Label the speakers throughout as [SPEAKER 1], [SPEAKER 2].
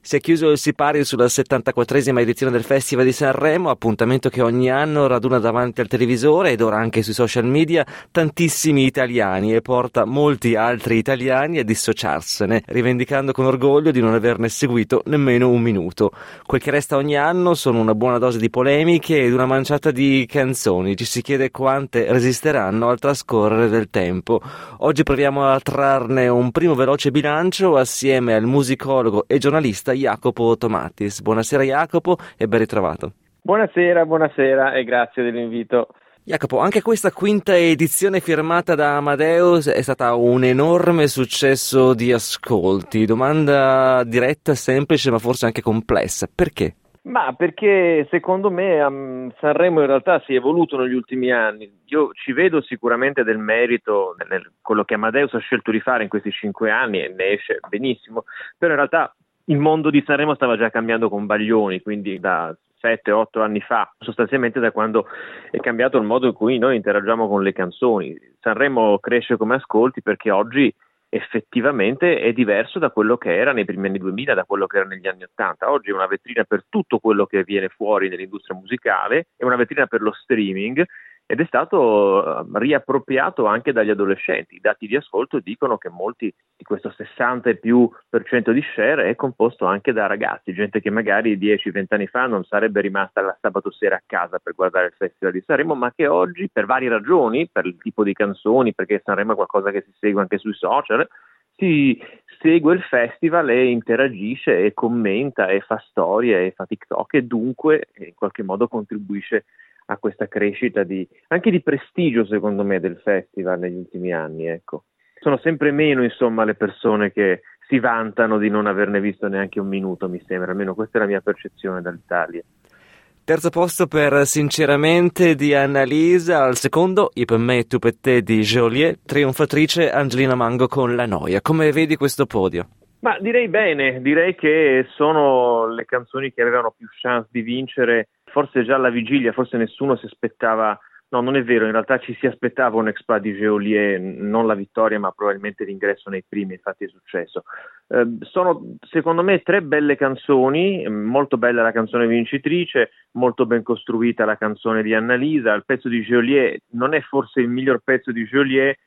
[SPEAKER 1] Si è chiuso il Sipari sulla 74esima edizione del Festival di Sanremo, appuntamento che ogni anno raduna davanti al televisore ed ora anche sui social media tantissimi italiani e porta molti altri italiani a dissociarsene, rivendicando con orgoglio di non averne seguito nemmeno un minuto. Quel che resta ogni anno sono una buona dose di polemiche ed una manciata di canzoni. Ci si chiede quante resisteranno al trascorrere del tempo. Oggi proviamo a trarne un primo veloce bilancio assieme al musicologo e giornalista Jacopo Tomatis. Buonasera Jacopo e ben ritrovato.
[SPEAKER 2] Buonasera, buonasera e grazie dell'invito.
[SPEAKER 1] Jacopo, anche questa quinta edizione firmata da Amadeus è stata un enorme successo di ascolti. Domanda diretta, semplice, ma forse anche complessa. Perché?
[SPEAKER 2] Ma perché secondo me um, Sanremo in realtà si è evoluto negli ultimi anni. Io ci vedo sicuramente del merito nel quello che Amadeus ha scelto di fare in questi cinque anni e ne esce benissimo, però in realtà il mondo di Sanremo stava già cambiando con Baglioni, quindi da 7-8 anni fa, sostanzialmente da quando è cambiato il modo in cui noi interagiamo con le canzoni. Sanremo cresce come ascolti perché oggi effettivamente è diverso da quello che era nei primi anni 2000, da quello che era negli anni 80. Oggi è una vetrina per tutto quello che viene fuori nell'industria musicale, è una vetrina per lo streaming ed è stato eh, riappropriato anche dagli adolescenti. I dati di ascolto dicono che molti di questo 60 e più per cento di share è composto anche da ragazzi, gente che magari 10-20 anni fa non sarebbe rimasta la sabato sera a casa per guardare il Festival di Sanremo, ma che oggi per varie ragioni, per il tipo di canzoni, perché Sanremo è qualcosa che si segue anche sui social, si segue il festival e interagisce e commenta e fa storie e fa TikTok e dunque in qualche modo contribuisce questa crescita di, anche di prestigio, secondo me, del festival negli ultimi anni. Ecco. Sono sempre meno, insomma, le persone che si vantano di non averne visto neanche un minuto, mi sembra, almeno questa è la mia percezione dall'Italia.
[SPEAKER 1] Terzo posto per Sinceramente di Annalisa, al secondo Io per me tu per te di Joliet, trionfatrice Angelina Mango con La Noia. Come vedi questo podio?
[SPEAKER 2] Ma direi bene, direi che sono le canzoni che avevano più chance di vincere forse già alla vigilia, forse nessuno si aspettava, no non è vero, in realtà ci si aspettava un exploit di Geolier, non la vittoria ma probabilmente l'ingresso nei primi, infatti è successo. Eh, sono secondo me tre belle canzoni, molto bella la canzone vincitrice, molto ben costruita la canzone di Annalisa, il pezzo di Geolier non è forse il miglior pezzo di Geolier,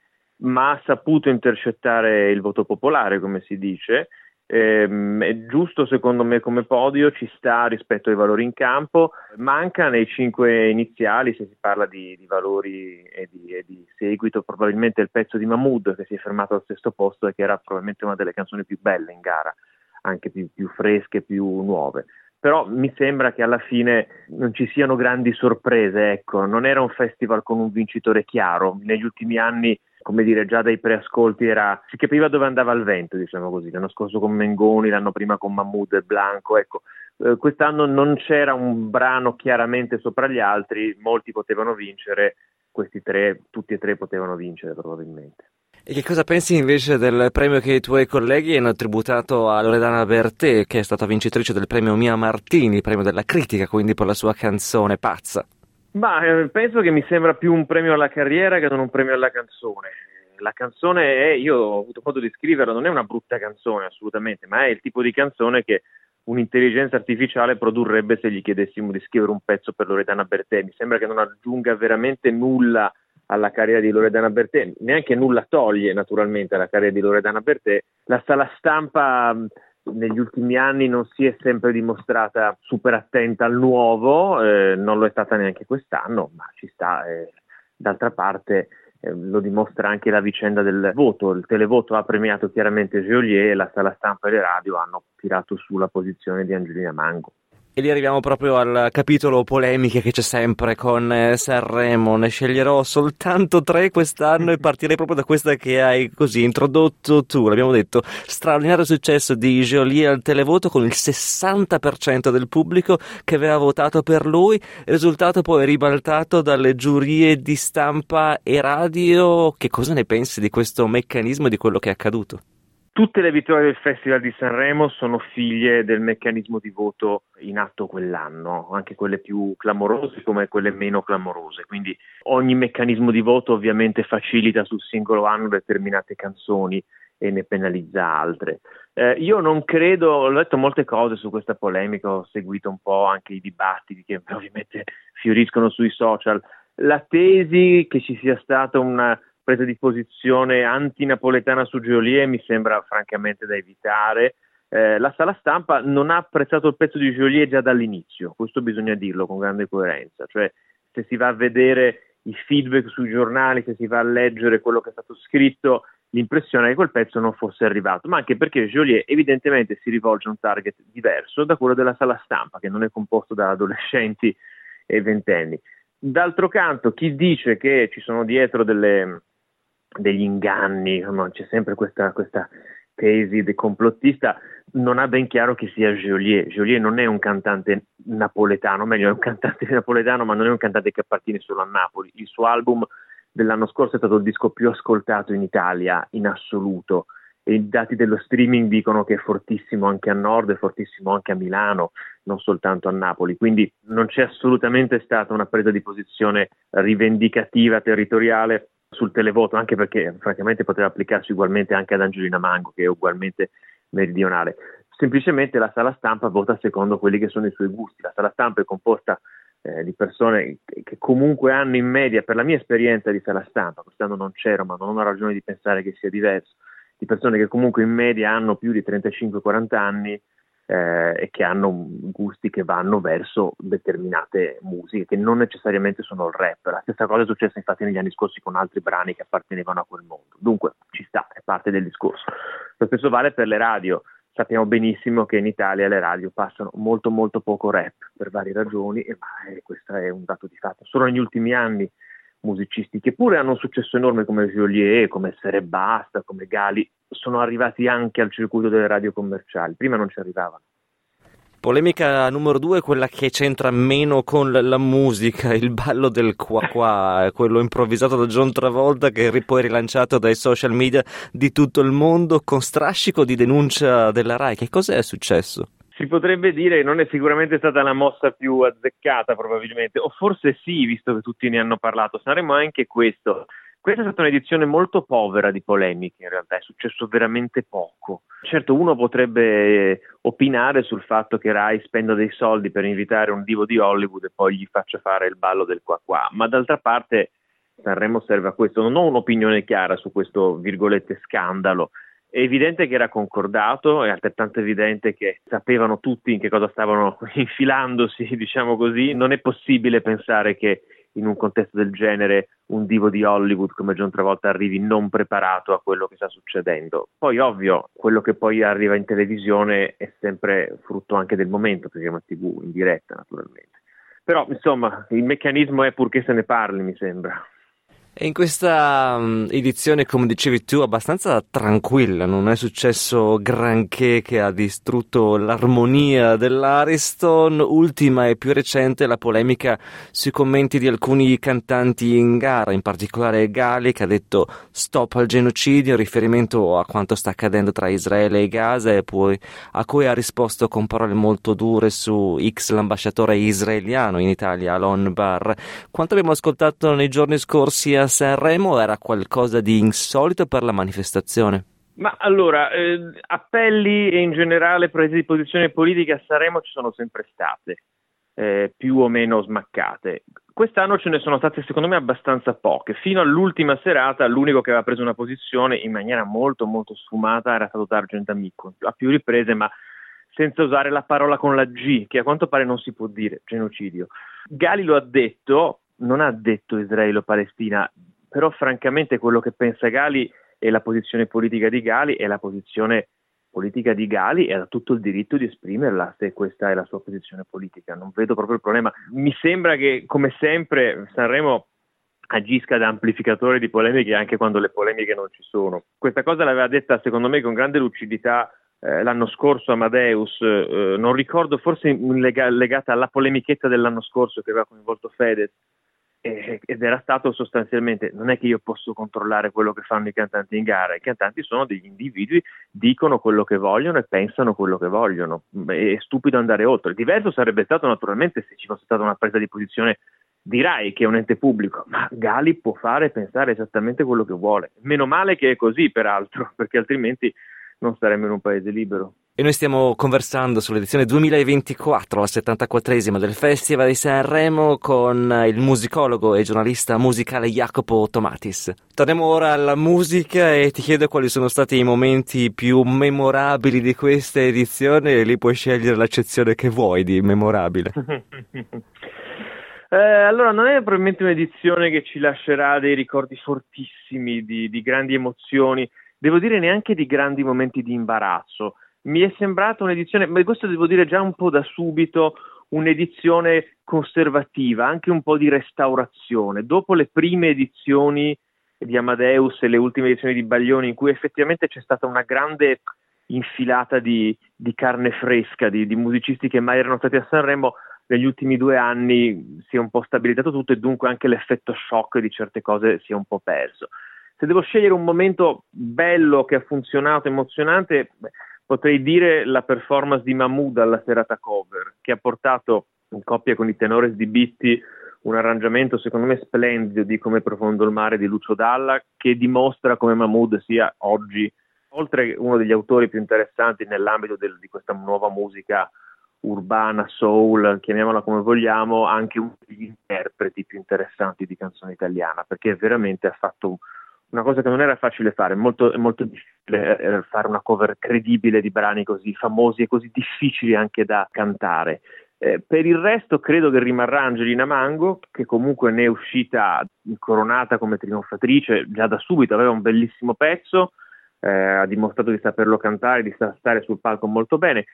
[SPEAKER 2] ma ha saputo intercettare il voto popolare, come si dice, ehm, è giusto secondo me come podio, ci sta rispetto ai valori in campo, manca nei cinque iniziali se si parla di, di valori e di, e di, seguito probabilmente il pezzo di Mahmood che si è fermato al sesto posto e che era probabilmente una delle canzoni più belle in gara, anche più, più fresche, più nuove. Però mi sembra che alla fine non ci siano grandi sorprese, ecco, non era un festival con un vincitore chiaro, negli ultimi anni come dire, già dai preascolti era, si capiva dove andava il vento, diciamo così, l'anno scorso con Mengoni, l'anno prima con Mahmoud e Blanco, ecco, eh, quest'anno non c'era un brano chiaramente sopra gli altri, molti potevano vincere, questi tre, tutti e tre potevano vincere probabilmente.
[SPEAKER 1] E che cosa pensi invece del premio che i tuoi colleghi hanno tributato a Loredana Bertè, che è stata vincitrice del premio Mia Martini, premio della critica, quindi per la sua canzone Pazza?
[SPEAKER 2] Ma eh, penso che mi sembra più un premio alla carriera che non un premio alla canzone. La canzone è, io ho avuto modo di scriverla, non è una brutta canzone assolutamente, ma è il tipo di canzone che un'intelligenza artificiale produrrebbe se gli chiedessimo di scrivere un pezzo per Loredana Bertè. Mi sembra che non aggiunga veramente nulla alla carriera di Loredana Bertè, neanche nulla toglie naturalmente alla carriera di Loredana Bertè. La sala stampa negli ultimi anni non si è sempre dimostrata super attenta al nuovo, eh, non lo è stata neanche quest'anno, ma ci sta. Eh, d'altra parte eh, lo dimostra anche la vicenda del voto, il televoto ha premiato chiaramente Geolier e la sala stampa e le radio hanno tirato su la posizione di Angelina Mango.
[SPEAKER 1] E lì arriviamo proprio al capitolo polemiche che c'è sempre con eh, Sanremo. Ne sceglierò soltanto tre quest'anno e partirei proprio da questa che hai così introdotto tu. L'abbiamo detto, straordinario successo di Geolier al televoto con il 60% del pubblico che aveva votato per lui. Risultato poi ribaltato dalle giurie di stampa e radio. Che cosa ne pensi di questo meccanismo e di quello che è accaduto?
[SPEAKER 2] Tutte le vittorie del Festival di Sanremo sono figlie del meccanismo di voto in atto quell'anno, anche quelle più clamorose come quelle meno clamorose. Quindi ogni meccanismo di voto ovviamente facilita sul singolo anno determinate canzoni e ne penalizza altre. Eh, io non credo, ho letto molte cose su questa polemica, ho seguito un po' anche i dibattiti che ovviamente fioriscono sui social. La tesi che ci sia stata una presa di posizione antinapoletana su Geolier mi sembra francamente da evitare. Eh, la sala stampa non ha apprezzato il pezzo di Geolier già dall'inizio, questo bisogna dirlo con grande coerenza, cioè se si va a vedere i feedback sui giornali, se si va a leggere quello che è stato scritto, l'impressione è che quel pezzo non fosse arrivato, ma anche perché Joliet evidentemente si rivolge a un target diverso da quello della sala stampa, che non è composto da adolescenti e ventenni. D'altro canto, chi dice che ci sono dietro delle, degli inganni, no? c'è sempre questa, questa tesi del complottista, non ha ben chiaro chi sia Joliet. Joliet non è un cantante napoletano, meglio è un cantante napoletano, ma non è un cantante che appartiene solo a Napoli. Il suo album dell'anno scorso è stato il disco più ascoltato in Italia in assoluto e i dati dello streaming dicono che è fortissimo anche a nord, è fortissimo anche a Milano, non soltanto a Napoli, quindi non c'è assolutamente stata una presa di posizione rivendicativa territoriale sul televoto, anche perché francamente poteva applicarsi ugualmente anche ad Angelina Mango, che è ugualmente meridionale. Semplicemente la sala stampa vota secondo quelli che sono i suoi gusti. La sala stampa è composta eh, di persone che comunque hanno in media, per la mia esperienza di sala stampa, quest'anno non c'ero, ma non ho ragione di pensare che sia diverso, di persone che comunque in media hanno più di 35-40 anni eh, e che hanno gusti che vanno verso determinate musiche, che non necessariamente sono il rap. La stessa cosa è successa infatti negli anni scorsi con altri brani che appartenevano a quel mondo. Dunque ci sta, è parte del discorso. Lo stesso vale per le radio sappiamo benissimo che in Italia le radio passano molto molto poco rap per varie ragioni, e, eh, questo è un dato di fatto. Solo negli ultimi anni musicisti che pure hanno un successo enorme come Joliet, come Sere Basta, come Gali, sono arrivati anche al circuito delle radio commerciali, prima non ci arrivavano.
[SPEAKER 1] Polemica numero due, quella che c'entra meno con la musica, il ballo del qua qua, quello improvvisato da John Travolta che è poi rilanciato dai social media di tutto il mondo con strascico di denuncia della RAI. Che cos'è successo?
[SPEAKER 2] Si potrebbe dire che non è sicuramente stata la mossa più azzeccata probabilmente, o forse sì, visto che tutti ne hanno parlato. Saremo anche questo. Questa è stata un'edizione molto povera di polemiche, in realtà è successo veramente poco. Certo, uno potrebbe opinare sul fatto che Rai spenda dei soldi per invitare un divo di Hollywood e poi gli faccia fare il ballo del qua qua, ma d'altra parte Sanremo serve a questo. Non ho un'opinione chiara su questo virgolette scandalo. È evidente che era concordato, è altrettanto evidente che sapevano tutti in che cosa stavano infilandosi, diciamo così. Non è possibile pensare che in un contesto del genere un divo di Hollywood come John Travolta arrivi non preparato a quello che sta succedendo. Poi ovvio, quello che poi arriva in televisione è sempre frutto anche del momento, perché è una tv in diretta naturalmente. Però insomma, il meccanismo è purché se ne parli, mi sembra.
[SPEAKER 1] In questa um, edizione, come dicevi tu, abbastanza tranquilla, non è successo granché che ha distrutto l'armonia dell'Ariston. Ultima e più recente la polemica sui commenti di alcuni cantanti in gara, in particolare Gali che ha detto stop al genocidio in riferimento a quanto sta accadendo tra Israele e Gaza e poi a cui ha risposto con parole molto dure su X l'ambasciatore israeliano in Italia, Alon Barr. Quanto abbiamo ascoltato nei giorni scorsi a Sanremo era qualcosa di insolito per la manifestazione?
[SPEAKER 2] Ma allora, eh, appelli e in generale prese di posizione politica a Sanremo ci sono sempre state, eh, più o meno smaccate. Quest'anno ce ne sono state secondo me abbastanza poche. Fino all'ultima serata l'unico che aveva preso una posizione in maniera molto molto sfumata era stato D'Argent Amico, a più riprese ma senza usare la parola con la G, che a quanto pare non si può dire, genocidio. Gali lo ha detto, non ha detto Israele-Palestina, però francamente quello che pensa Gali e la posizione politica di Gali è la posizione politica di Gali e ha tutto il diritto di esprimerla se questa è la sua posizione politica. Non vedo proprio il problema. Mi sembra che, come sempre, Sanremo agisca da amplificatore di polemiche anche quando le polemiche non ci sono. Questa cosa l'aveva detta, secondo me, con grande lucidità eh, l'anno scorso Amadeus, eh, non ricordo, forse lega- legata alla polemichetta dell'anno scorso che aveva coinvolto Fedez ed era stato sostanzialmente, non è che io posso controllare quello che fanno i cantanti in gara, i cantanti sono degli individui, dicono quello che vogliono e pensano quello che vogliono, è stupido andare oltre. Diverso sarebbe stato naturalmente se ci fosse stata una presa di posizione di Rai, che è un ente pubblico, ma Gali può fare e pensare esattamente quello che vuole. Meno male che è così, peraltro, perché altrimenti non saremmo in un paese libero.
[SPEAKER 1] E noi stiamo conversando sull'edizione 2024, la 74esima del Festival di Sanremo, con il musicologo e giornalista musicale Jacopo Tomatis. Torniamo ora alla musica e ti chiedo quali sono stati i momenti più memorabili di questa edizione e lì puoi scegliere l'accezione che vuoi di memorabile.
[SPEAKER 2] Eh, allora, non è probabilmente un'edizione che ci lascerà dei ricordi fortissimi di, di grandi emozioni, devo dire neanche di grandi momenti di imbarazzo mi è sembrata un'edizione, ma questo devo dire già un po' da subito, un'edizione conservativa, anche un po' di restaurazione. Dopo le prime edizioni di Amadeus e le ultime edizioni di Baglioni, in cui effettivamente c'è stata una grande infilata di, di carne fresca, di, di, musicisti che mai erano stati a Sanremo, negli ultimi due anni si è un po' stabilizzato tutto e dunque anche l'effetto shock di certe cose si è un po' perso. Se devo scegliere un momento bello che ha funzionato, emozionante, beh, potrei dire la performance di Mahmood alla serata cover, che ha portato in coppia con i tenores di Bitti un arrangiamento secondo me splendido di Come profondo il mare di Lucio Dalla, che dimostra come Mahmood sia oggi, oltre uno degli autori più interessanti nell'ambito del, di questa nuova musica urbana, soul, chiamiamola come vogliamo, anche uno degli interpreti più interessanti di canzone italiana, perché veramente ha fatto un una cosa che non era facile fare, è molto, molto difficile eh, eh, fare una cover credibile di brani così famosi e così difficili anche da cantare. Eh, per il resto credo che rimarrà Angelina Mango, che comunque ne è uscita coronata come trionfatrice già da subito, aveva un bellissimo pezzo, eh, ha dimostrato di saperlo cantare, di stare sul palco molto bene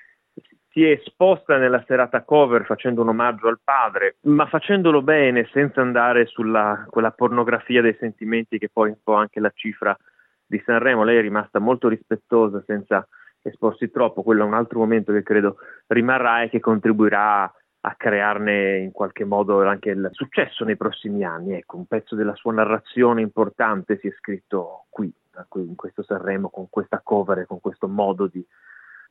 [SPEAKER 2] si è esposta nella serata cover facendo un omaggio al padre, ma facendolo bene, senza andare sulla quella pornografia dei sentimenti che poi è un po' anche la cifra di Sanremo. Lei è rimasta molto rispettosa senza esporsi troppo, quello è un altro momento che credo rimarrà e che contribuirà a crearne in qualche modo anche il successo nei prossimi anni. Ecco, un pezzo della sua narrazione importante si è scritto qui, in questo Sanremo, con questa cover e con questo modo di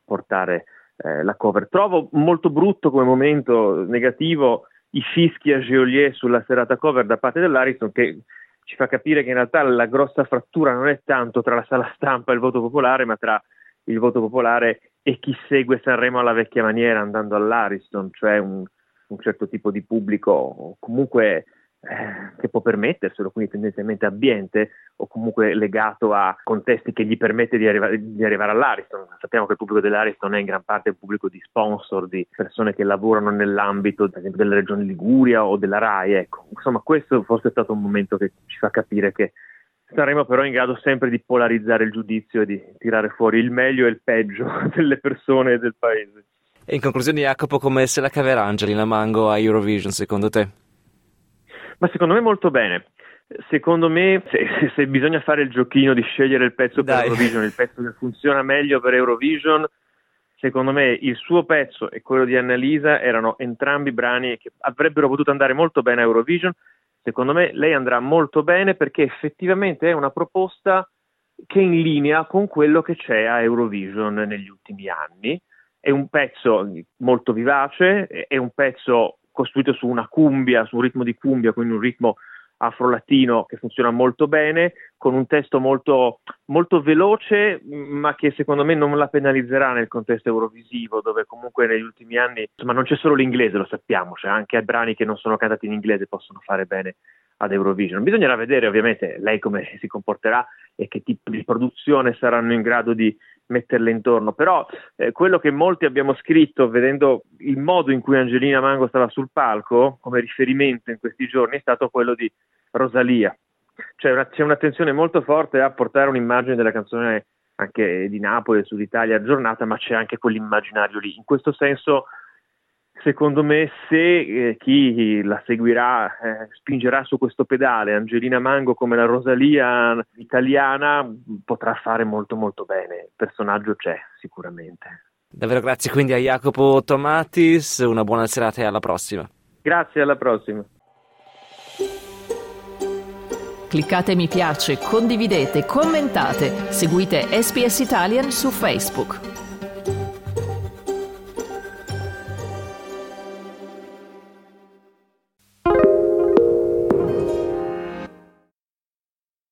[SPEAKER 2] portare eh, la cover. Trovo molto brutto come momento negativo i fischi a Geolier sulla serata cover da parte dell'Ariston che ci fa capire che in realtà la grossa frattura non è tanto tra la sala stampa e il voto popolare, ma tra il voto popolare e chi segue Sanremo alla vecchia maniera andando all'Ariston, cioè un, un certo tipo di pubblico comunque che può permetterselo, quindi tendenzialmente ambiente o comunque legato a contesti che gli permette di arrivare, di arrivare all'Ariston. Sappiamo che il pubblico dell'Ariston è in gran parte il pubblico di sponsor, di persone che lavorano nell'ambito, ad esempio, della regione Liguria o della RAI. Ecco. Insomma, questo forse è stato un momento che ci fa capire che saremo però in grado sempre di polarizzare il giudizio e di tirare fuori il meglio e il peggio delle persone e del paese.
[SPEAKER 1] E in conclusione, Jacopo, come se la caverà Angelina Mango a Eurovision secondo te?
[SPEAKER 2] Ma secondo me molto bene. Secondo me, se, se, bisogna fare il giochino di scegliere il pezzo Dai. per Eurovision, il pezzo che funziona meglio per Eurovision, secondo me il suo pezzo e quello di Annalisa erano entrambi brani che avrebbero potuto andare molto bene a Eurovision. Secondo me lei andrà molto bene perché effettivamente è una proposta che è in linea con quello che c'è a Eurovision negli ultimi anni. È un pezzo molto vivace, è un pezzo costruito su una cumbia, su un ritmo di cumbia, quindi un ritmo afro-latino che funziona molto bene, con un testo molto, molto veloce, ma che secondo me non la penalizzerà nel contesto eurovisivo, dove comunque negli ultimi anni, insomma, non c'è solo l'inglese, lo sappiamo, cioè anche brani che non sono cantati in inglese possono fare bene ad Eurovision. Bisognerà vedere ovviamente lei come si comporterà e che tipo di produzione saranno in grado di metterle intorno, però eh, quello che molti abbiamo scritto vedendo il modo in cui Angelina Mango stava sul palco come riferimento in questi giorni è stato quello di Rosalia. Cioè una, c'è un'attenzione molto forte a portare un'immagine della canzone anche di Napoli e Suditalia aggiornata, ma c'è anche quell'immaginario lì. In questo senso secondo me se eh, chi la seguirà eh, spingerà su questo pedale Angelina Mango come la Rosalia italiana potrà fare molto molto bene, il personaggio c'è sicuramente.
[SPEAKER 1] Davvero grazie quindi a Jacopo Tomatis, una buona serata e alla prossima.
[SPEAKER 2] Grazie, alla prossima.
[SPEAKER 3] cliccate mi piace, condividete, commentate, seguite SPS Italian su Facebook.